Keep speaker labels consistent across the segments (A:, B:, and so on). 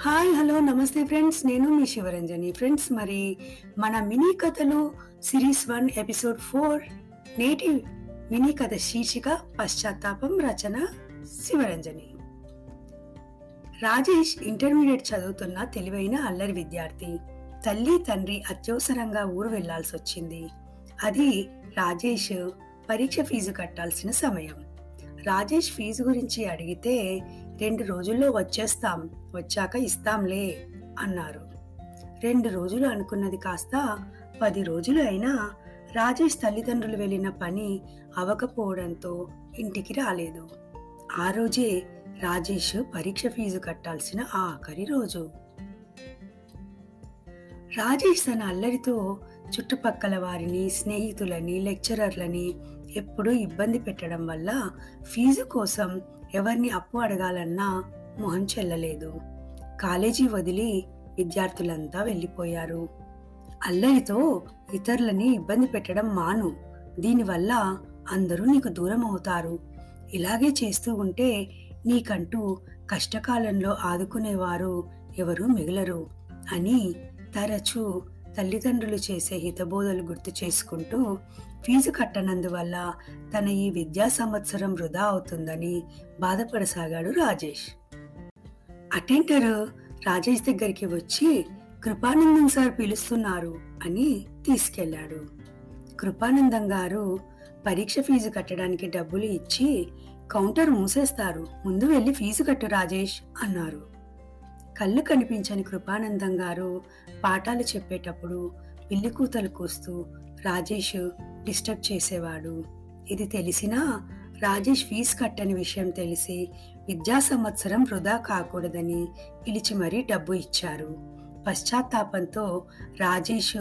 A: Hi hello నమస్తే friends. నేను మీ Sivaranjani. Friends మరి మన మినీ కథలు సిరీస్ వన్ ఎపిసోడ్ ఫోర్ నేటి మినీ కథ శీర్షిక పశ్చాత్తాపం రచన శివరంజని. రాజేష్ ఇంటర్మీడియట్ చదువుతున్న తెలివైన అల్లరి విద్యార్థి. తల్లి తండ్రి అత్యవసరంగా ఊరు వెళ్ళాల్సి వచ్చింది. అది రాజేష్ పరీక్ష ఫీజు కట్టాల్సిన సమయం. రాజేష్ ఫీజు గురించి అడిగితే రెండు రోజుల్లో వచ్చేస్తాం వచ్చాక ఇస్తాంలే అన్నారు. రెండు రోజులు అనుకున్నది కాస్త పది రోజులు అయినా రాజేష్ తల్లిదండ్రులు వెళ్ళిన పని అవకపోవడంతో ఇంటికి రాలేదు. ఆ రోజే రాజేష్ పరీక్ష ఫీజు కట్టాల్సిన ఆఖరి రోజు. రాజేష్ తన అల్లరితో చుట్టుపక్కల వారిని స్నేహితులని లెక్చరర్లని ఎప్పుడూ ఇబ్బంది పెట్టడం వల్ల ఫీజు కోసం ఎవరిని అప్పు అడగాలన్నా మొహం చెల్లలేదు. కాలేజీ వదిలి విద్యార్థులంతా వెళ్ళిపోయారు. అల్లరితో ఇతరులని ఇబ్బంది పెట్టడం మాను. దీనివల్ల అందరూ నీకు దూరం అవుతారు ఇలాగే చేస్తూ ఉంటే నీకంటూ కష్టకాలంలో ఆదుకునేవారు ఎవరూ మిగలరు అని తరచూ తల్లిదండ్రులు చేసే హితబోధలు గుర్తు చేసుకుంటూ ఫీజు కట్టనందువల్ల తన ఈ విద్యా సంవత్సరం వృధా అవుతుందని బాధపడసాగాడు రాజేష్. అటెండర్ రాజేష్ దగ్గరికి వచ్చి కృపానందం సార్ పిలుస్తున్నారు అని తీసుకెళ్ళాడు కృపానందం గారు పరీక్ష ఫీజు కట్టడానికి డబ్బులు ఇచ్చి కౌంటర్ మూసేస్తారు ముందు వెళ్ళి ఫీజు కట్టు రాజేష్ అన్నారు. కళ్ళు కనిపించని కృపానందం గారు పాఠాలు చెప్పేటప్పుడు పిల్లి కూతలు కూస్తూ రాజేష్ డిస్టర్బ్ చేసేవాడు. ఇది తెలిసినా రాజేష్ ఫీజు కట్టని విషయం తెలిసి విద్యా సంవత్సరం వృధా కాకూడదని పిలిచి మరీ డబ్బు ఇచ్చారు. పశ్చాత్తాపంతో రాజేష్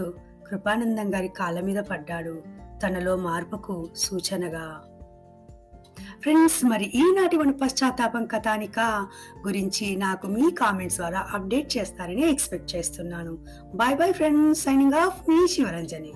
A: కృపానందం గారి కాళ్ళ మీద పడ్డాడు. తనలో మార్పుకు సూచనగా ఫ్రెండ్స్ మరి ఈనాటి మన పశ్చాత్తాపం కథానిక గురించి నాకు మీ కామెంట్స్ ద్వారా అప్డేట్ చేస్తారని ఎక్స్పెక్ట్ చేస్తున్నాను. Bye bye friends signing off మీ శివరంజని.